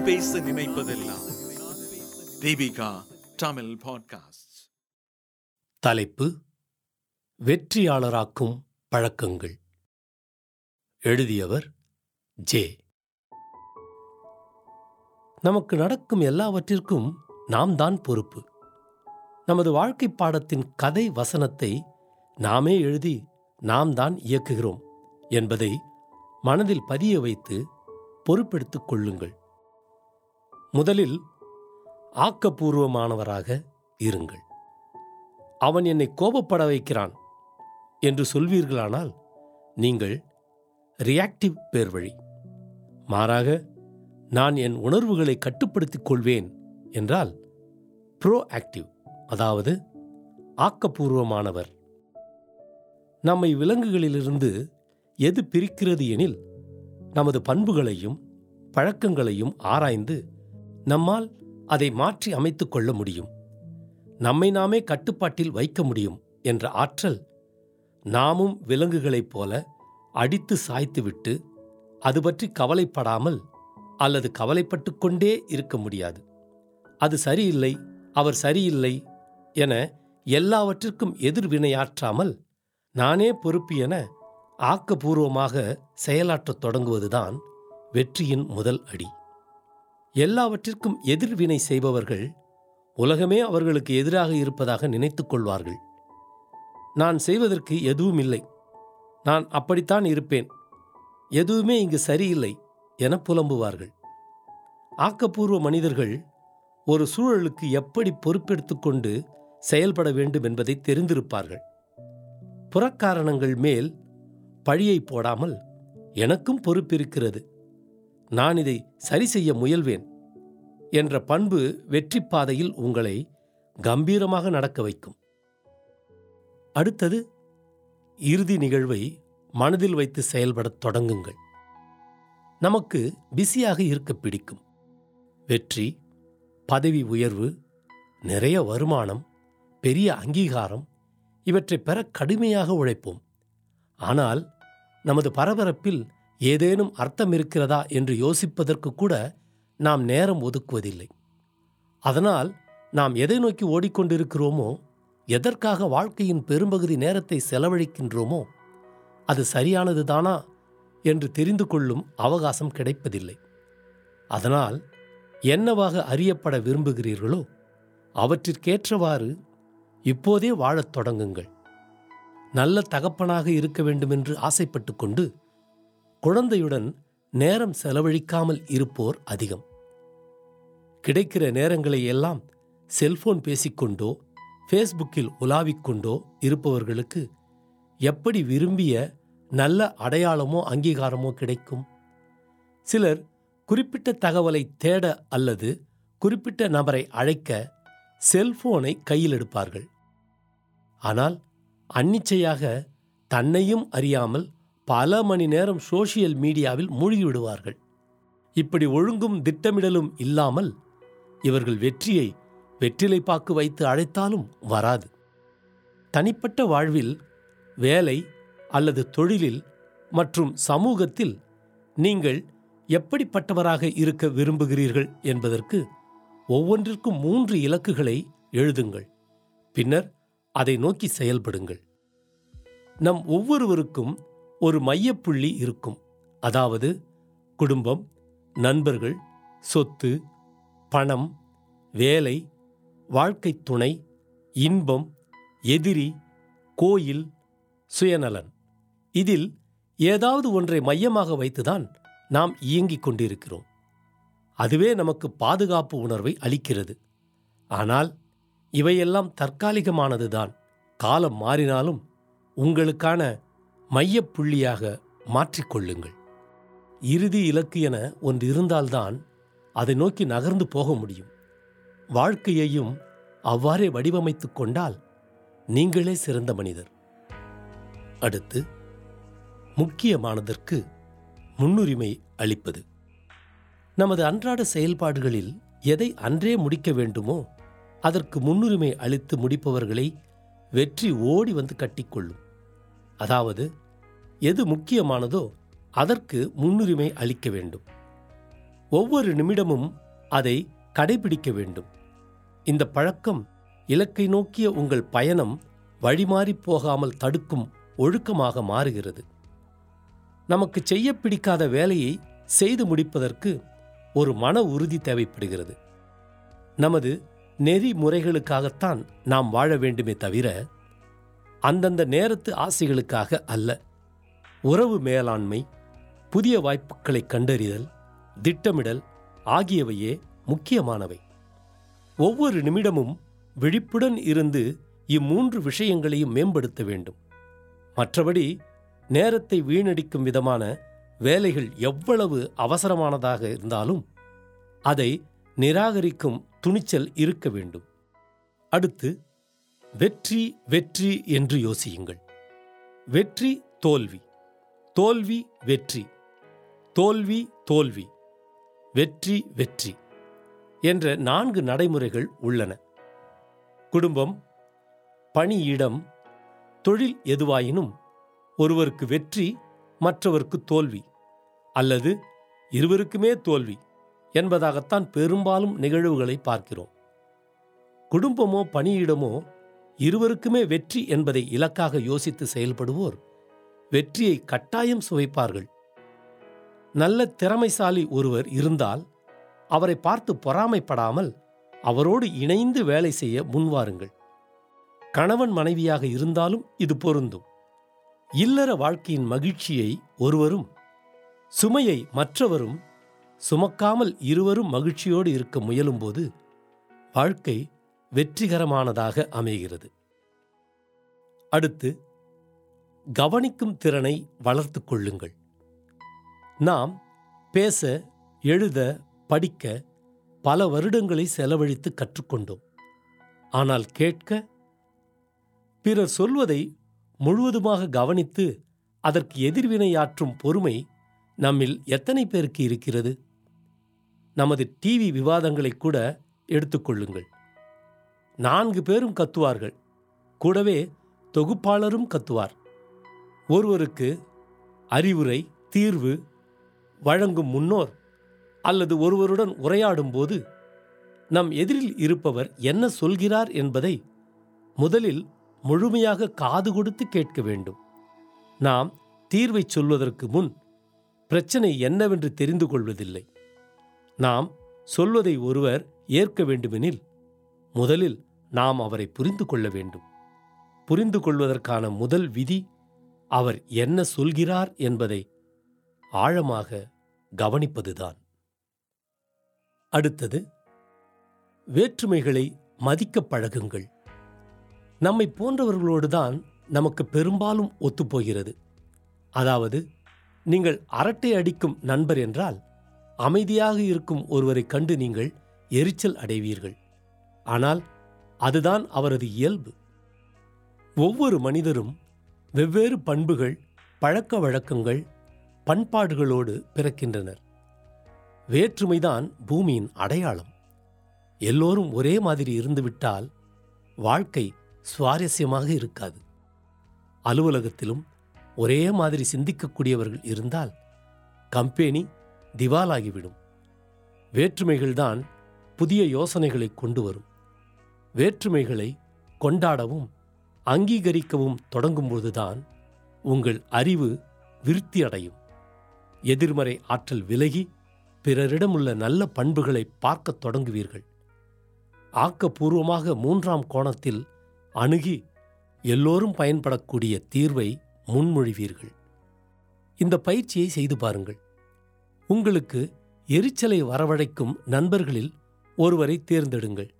நான் பேச நினைப்பதெல்லாம். தீபிகா தமிழ் பாட்காஸ்ட் தலைப்பு வெற்றியாளராக்கும் பழக்கங்கள். எழுதியவர் ஜே. நமக்கு நடக்கும் எல்லாவற்றிற்கும் நாம் தான் பொறுப்பு. நமது வாழ்க்கை பாடத்தின் கதை வசனத்தை நாமே எழுதி நாம் தான் இயக்குகிறோம் என்பதை மனதில் பதிய வைத்து பொறுப்பெடுத்துக் கொள்ளுங்கள். முதலில் ஆக்கப்பூர்வமானவராக இருங்கள். அவன் என்னை கோபப்பட வைக்கிறான் என்று சொல்வீர்களானால் நீங்கள் ரியாக்டிவ் பேர் வழி மாறாக நான் என் உணர்வுகளை கட்டுப்படுத்திக் கொள்வேன் என்றால் ப்ரோ ஆக்டிவ் அதாவது ஆக்கப்பூர்வமானவர். நம்மை விலங்குகளிலிருந்து எது பிரிக்கிறது எனில் நமது பண்புகளையும் பழக்கங்களையும் ஆராய்ந்து நம்மால் அதை மாற்றி அமைத்துக் கொள்ள முடியும். நம்மை நாமே கட்டுப்பாட்டில் வைக்க முடியும் என்ற ஆற்றல் நாமும் விலங்குகளைப் போல அடித்து சாய்த்துவிட்டு அது பற்றி கவலைப்படாமல் அல்லது கவலைப்பட்டு கொண்டே இருக்க முடியாது. அது சரியில்லை அவர் சரியில்லை என எல்லாவற்றிற்கும் எதிர்வினையாற்றாமல் நானே பொறுப்பு என ஆக்கப்பூர்வமாக செயலாற்றத் தொடங்குவதுதான் வெற்றியின் முதல் அடி. எல்லாவற்றிற்கும் எதிர்வினை செய்பவர்கள் உலகமே அவர்களுக்கு எதிராக இருப்பதாக நினைத்து கொள்வார்கள் நான் செய்வதற்கு எதுவும் இல்லை நான் அப்படித்தான் இருப்பேன். எதுவுமே இங்கு சரியில்லை என புலம்புவார்கள். ஆக்கப்பூர்வ மனிதர்கள் ஒரு சூழலுக்கு எப்படி பொறுப்பெடுத்துக்கொண்டு செயல்பட வேண்டும் என்பதை தெரிந்திருப்பார்கள். புறக்காரணங்கள் மேல் பழியை போடாமல் எனக்கும் பொறுப்பிருக்கிறது. நான் இதை சரி செய்ய முயல்வேன் என்ற பண்பு வெற்றி பாதையில் உங்களை கம்பீரமாக நடக்க வைக்கும். அடுத்தது இறுதி நிகழ்வை மனதில் வைத்து செயல்படத் தொடங்குங்கள். நமக்கு பிஸியாக இருக்க பிடிக்கும். வெற்றி பதவி உயர்வு நிறைய வருமானம் பெரிய அங்கீகாரம் இவற்றை பெற கடுமையாக உழைப்போம். ஆனால் நமது பரபரப்பில் ஏதேனும் அர்த்தம் இருக்கிறதா என்று யோசிப்பதற்கு கூட நாம் நேரம் ஒதுக்குவதில்லை. அதனால் நாம் எதை நோக்கி ஓடிக்கொண்டிருக்கிறோமோ எதற்காக வாழ்க்கையின் பெரும்பகுதி நேரத்தை செலவழிக்கின்றோமோ அது சரியானதுதானா என்று தெரிந்து கொள்ளும் அவகாசம் கிடைப்பதில்லை. அதனால் என்னவாக அறியப்பட விரும்புகிறீர்களோ அவற்றிற்கேற்றவாறு இப்போதே வாழத் தொடங்குங்கள். நல்ல தகப்பனாக இருக்க வேண்டுமென்று ஆசைப்பட்டு கொண்டு குழந்தையுடன் நேரம் செலவழிக்காமல் இருப்போர் அதிகம். கிடைக்கிற நேரங்களை எல்லாம் செல்போன் பேசிக்கொண்டோ ஃபேஸ்புக்கில் உலாவிக்கொண்டோ இருப்பவர்களுக்கு எப்படி விரும்பிய நல்ல அடையாளமோ அங்கீகாரமோ கிடைக்கும்? சிலர் குறிப்பிட்ட தகவலை தேட அல்லது குறிப்பிட்ட நபரை அழைக்க செல்போனை கையில் எடுப்பார்கள். ஆனால் அன்னிச்சையாக தன்னையும் அறியாமல் பல மணி நேரம் சோஷியல் மீடியாவில் மூழ்கிவிடுவார்கள். இப்படி ஒழுங்கும் திட்டமிடலும் இல்லாமல் இவர்கள் வெற்றியை வெற்றிலை பாக்கு வைத்து அழைத்தாலும் வராது. தனிப்பட்ட வாழ்வில் வேலை அல்லது தொழிலில் மற்றும் சமூகத்தில் நீங்கள் எப்படிப்பட்டவராக இருக்க விரும்புகிறீர்கள் என்பதற்கு ஒவ்வொன்றிற்கும் மூன்று இலக்குகளை எழுதுங்கள். பின்னர் அதை நோக்கி செயல்படுங்கள். நம் ஒவ்வொருவருக்கும் ஒரு மையப்புள்ளி இருக்கும். அதாவது குடும்பம் நண்பர்கள் சொத்து பணம் வேலை வாழ்க்கை துணை இன்பம் எதிரி கோயில் சுயநலன். இதில் ஏதாவது ஒன்றை மையமாக வைத்துதான் நாம் இயங்கிக் கொண்டிருக்கிறோம். அதுவே நமக்கு பாதுகாப்பு உணர்வை அளிக்கிறது. ஆனால் இவையெல்லாம் தற்காலிகமானதுதான். காலம் மாறினாலும் உங்களுக்கான மையப்புள்ளியாக மாற்றிக்கொள்ளுங்கள். இறுதி இலக்கு என ஒன்று இருந்தால்தான் அதை நோக்கி நகர்ந்து போக முடியும். வாழ்க்கையையும் அவ்வாறே வடிவமைத்து கொண்டால் நீங்களே சிறந்த மனிதர். அடுத்து முக்கியமானதற்கு முன்னுரிமை அளிப்பது. நமது அன்றாட செயல்பாடுகளில் எதை அன்றே முடிக்க வேண்டுமோ அதற்கு முன்னுரிமை அளித்து முடிப்பவர்களை வெற்றி ஓடி வந்து கட்டிக்கொள்ளும். அதாவது எது முக்கியமானதோ அதற்கு முன்னுரிமை அளிக்க வேண்டும். ஒவ்வொரு நிமிடமும் அதை கடைபிடிக்க வேண்டும். இந்த பழக்கம் இலக்கை நோக்கிய உங்கள் பயணம் வழிமாறிப் போகாமல் தடுக்கும் ஒழுக்கமாக மாறுகிறது. நமக்கு செய்ய பிடிக்காத வேலையை செய்து முடிப்பதற்கு ஒரு மன உறுதி தேவைப்படுகிறது. நமது நெறிமுறைகளுக்காகத்தான் நாம் வாழ வேண்டுமே தவிர அந்தந்த நேரத்து ஆசைகளுக்காக அல்ல. உறவு மேலாண்மை புதிய வாய்ப்புகளை கண்டறிதல் திட்டமிடல் ஆகியவையே முக்கியமானவை. ஒவ்வொரு நிமிடமும் விழிப்புடன் இருந்து இம்மூன்று விஷயங்களையும் மேம்படுத்த வேண்டும். மற்றபடி நேரத்தை வீணடிக்கும் விதமான வேலைகள் எவ்வளவு அவசரமானதாக இருந்தாலும் அதை நிராகரிக்கும் துணிச்சல் இருக்க வேண்டும். அடுத்து வெற்றி வெற்றி என்று யோசியுங்கள். வெற்றி தோல்வி. தோல்வி வெற்றி. தோல்வி தோல்வி. வெற்றி வெற்றி என்ற நான்கு நடைமுறைகள் உள்ளன. குடும்பம் பணியிடம் தொழில் எதுவாயினும் ஒருவருக்கு வெற்றி மற்றவருக்கு தோல்வி அல்லது இருவருக்குமே தோல்வி என்பதாகத்தான் பெரும்பாலும் நிகழ்வுகளை பார்க்கிறோம். குடும்பமோ பணியிடமோ இருவருக்குமே வெற்றி என்பதை இலக்காக யோசித்து செயல்படுவோர் வெற்றியை கட்டாயம் சுவைப்பார்கள். நல்ல திறமைசாலி ஒருவர் இருந்தால் அவரை பார்த்து பொறாமைப்படாமல் அவரோடு இணைந்து வேலை செய்ய முன்வாருங்கள். கணவன் மனைவியாக இருந்தாலும் இது பொருந்தும். இல்லற வாழ்க்கையின் மகிழ்ச்சியை ஒருவரும் சுமையை மற்றவரும் சுமக்காமல் இருவரும் மகிழ்ச்சியோடு இருக்க முயலும்போது வாழ்க்கை வெற்றிகரமானதாக அமைகிறது. அடுத்து கவனிக்கும் திறனை வளர்த்துக் கொள்ளுங்கள். நாம் பேச எழுத படிக்க பல வருடங்களை செலவழித்து கற்றுக்கொண்டோம். ஆனால் கேட்க பிறர் சொல்வதை முழுவதுமாக கவனித்து அதற்கு எதிர்வினையாற்றும் பொறுமை நம்மில் எத்தனை பேருக்கு இருக்கிறது? நமது டிவி விவாதங்களை கூட எடுத்துக்கொள்ளுங்கள் நான்கு பேரும் கத்துவார்கள். கூடவே தொகுப்பாளரும் கத்துவார். ஒருவருக்கு அறிவுரை தீர்வு வழங்கும் முன்னோர் அல்லது ஒருவருடன் உரையாடும்போது நம் எதிரில் இருப்பவர் என்ன சொல்கிறார் என்பதை முதலில் முழுமையாக காது கொடுத்து கேட்க வேண்டும். நாம் தீர்வை சொல்வதற்கு முன் பிரச்சனை என்னவென்று தெரிந்து கொள்வதில்லை. நாம் சொல்வதை ஒருவர் ஏற்க வேண்டுமெனில் முதலில் நாம் அவரை புரிந்து கொள்ள வேண்டும். புரிந்து கொள்வதற்கான முதல் விதி அவர் என்ன சொல்கிறார் என்பதை ஆழமாக கவனிப்பதுதான். அடுத்தது வேற்றுமைகளை மதிக்கப் பழகுங்கள். நம்மை போன்றவர்களோடுதான் நமக்கு பெரும்பாலும் ஒத்துப்போகிறது. அதாவது நீங்கள் அரட்டை அடிக்கும் நண்பர் என்றால் அமைதியாக இருக்கும் ஒருவரைக் கண்டு நீங்கள் எரிச்சல் அடைவீர்கள். ஆனால் அதுதான் அவரது இயல்பு. ஒவ்வொரு மனிதரும் வெவ்வேறு பண்புகள் பழக்க வழக்கங்கள் பண்பாடுகளோடு பிறக்கின்றனர். வேற்றுமைதான் பூமியின் அடையாளம். எல்லோரும் ஒரே மாதிரி இருந்துவிட்டால் வாழ்க்கை சுவாரஸ்யமாக இருக்காது. அலுவலகத்திலும் ஒரே மாதிரி சிந்திக்கக்கூடியவர்கள் இருந்தால் கம்பெனி திவாலாகிவிடும். வேற்றுமைகள்தான் புதிய யோசனைகளை கொண்டு வரும். வேற்றுமைகளை கொண்டாடவும் அங்கீகரிக்கவும் தொடங்கும்போதுதான் உங்கள் அறிவு விருத்தி அடையும் எதிர்மறை ஆற்றல் விலகி பிறரிடமுள்ள நல்ல பண்புகளை பார்க்கத் தொடங்குவீர்கள். ஆக்கப்பூர்வமாக மூன்றாம் கோணத்தில் அணுகி எல்லோரும் பயன்படக்கூடிய தீர்வை முன்மொழிவீர்கள். இந்த பயிற்சியை செய்து பாருங்கள். உங்களுக்கு எரிச்சலை வரவழைக்கும் நண்பர்களில் ஒருவரை தேர்ந்தெடுங்கள்.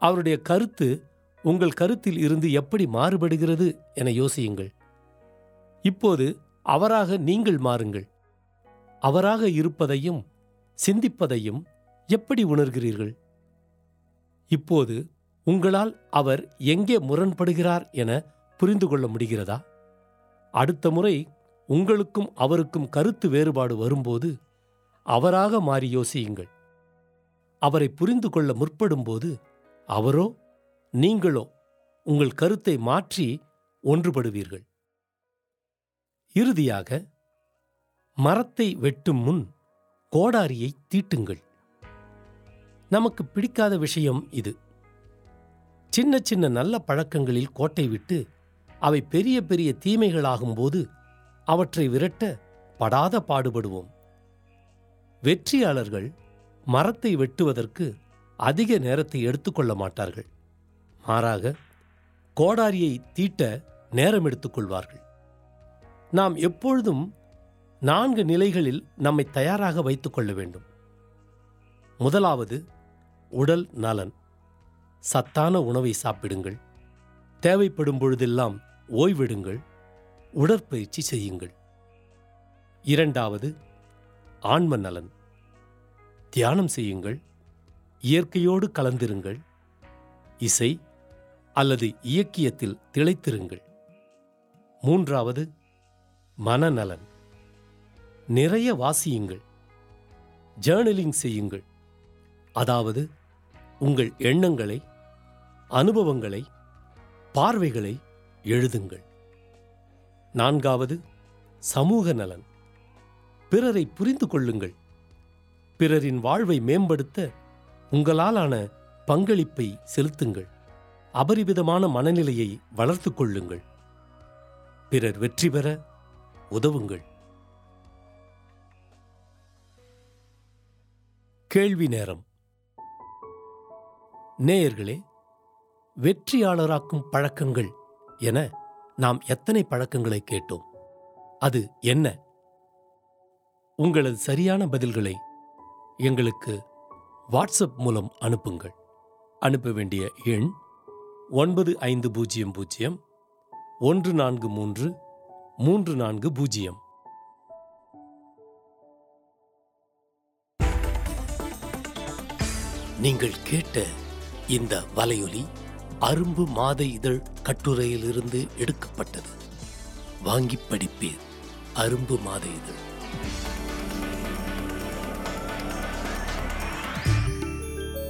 அவருடைய கருத்து உங்கள் கருத்தில் இருந்து எப்படி மாறுபடுகிறது என யோசியுங்கள். இப்போது அவராக நீங்கள் மாறுங்கள். அவராக இருப்பதையும் சிந்திப்பதையும் எப்படி உணர்கிறீர்கள்? இப்போது உங்களால் அவர் எங்கே முரண்படுகிறார் என புரிந்து கொள்ள முடிகிறதா? அடுத்த முறை உங்களுக்கும் அவருக்கும் கருத்து வேறுபாடு வரும்போது அவராக மாறி யோசியுங்கள். அவரை புரிந்து கொள்ள முற்படும்போது அவரோ நீங்களோ உங்கள் கருத்தை மாற்றி ஒன்றுபடுவீர்கள். இறுதியாக மரத்தை வெட்டும் முன் கோடாரியை தீட்டுங்கள். நமக்கு பிடிக்காத விஷயம் இது. சின்ன சின்ன நல்ல பழக்கங்களில் கோட்டை விட்டு அவை பெரிய பெரிய தீமைகளாகும்போது அவற்றை விரட்ட படாத பாடுபடுவோம். வெற்றியாளர்கள் மரத்தை வெட்டுவதற்கு அதிக நேரத்தை எடுத்துக்கொள்ள மாட்டார்கள். மாறாக கோடாரியை தீட்ட நேரம் எடுத்துக்கொள்வார்கள் நாம் எப்பொழுதும் நான்கு நிலைகளில் நம்மை தயாராக வைத்துக்கொள்ள வேண்டும். முதலாவது உடல் நலன். சத்தான உணவை சாப்பிடுங்கள். தேவைப்படும் பொழுதெல்லாம் ஓய்வெடுங்கள். உடற்பயிற்சி செய்யுங்கள். இரண்டாவது ஆன்ம நலன். தியானம் செய்யுங்கள். இயற்கையோடு கலந்திருங்கள். இசை அல்லது இயக்கியத்தில் திளைத்திருங்கள். மூன்றாவது மனநலன். நிறைய வாசியுங்கள். ஜேர்னலிங் செய்யுங்கள். அதாவது உங்கள் எண்ணங்களை அனுபவங்களை பார்வைகளை எழுதுங்கள். நான்காவது சமூக நலன். பிறரை புரிந்து கொள்ளுங்கள். பிறரின் வாழ்வை மேம்படுத்த உங்களாலான பங்களிப்பை செலுத்துங்கள். அபரிவிதமான மனநிலையை வளர்த்துக் கொள்ளுங்கள். பிறர் வெற்றி பெற உதவுங்கள். கேள்வி நேரம். நேயர்களே வெற்றியாளராக்கும் பழக்கங்கள் என நாம் எத்தனை பழக்கங்களை கேட்டோம்? அது என்ன? உங்களது சரியான பதில்களை எங்களுக்கு வாட்ஸ்அப் மூலம் அனுப்புங்கள். அனுப்ப வேண்டிய எண் ஒன்பது ஐந்து பூஜ்ஜியம் பூஜ்ஜியம் ஒன்று நான்கு மூன்று மூன்று நான்கு பூஜ்ஜியம். நீங்கள் கேட்ட இந்த வலையொலி அரும்பு மாத இதழ் கட்டுரையிலிருந்து எடுக்கப்பட்டது. வாங்கிப் படிப்பீர். அரும்பு மாத இதழ்.